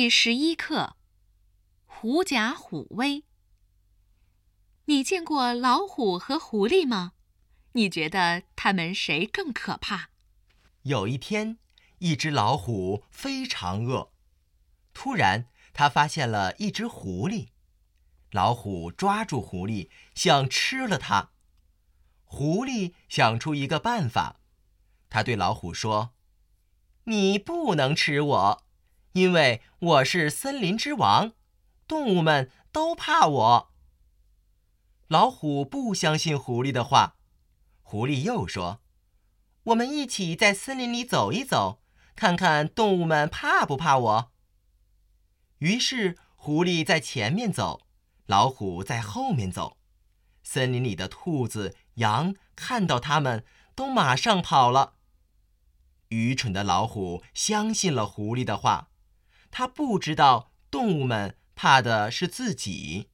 第十一课：狐假虎威。你见过老虎和狐狸吗？你觉得它们谁更可怕？有一天，一只老虎非常饿，突然，它发现了一只狐狸。老虎抓住狐狸，想吃了它。狐狸想出一个办法，他对老虎说：“你不能吃我。”因为我是森林之王，动物们都怕我。老虎不相信狐狸的话，狐狸又说：“我们一起在森林里走一走，看看动物们怕不怕我。”于是，狐狸在前面走，老虎在后面走。森林里的兔子、羊看到他们，都马上跑了。愚蠢的老虎相信了狐狸的话。他不知道动物们怕的是自己。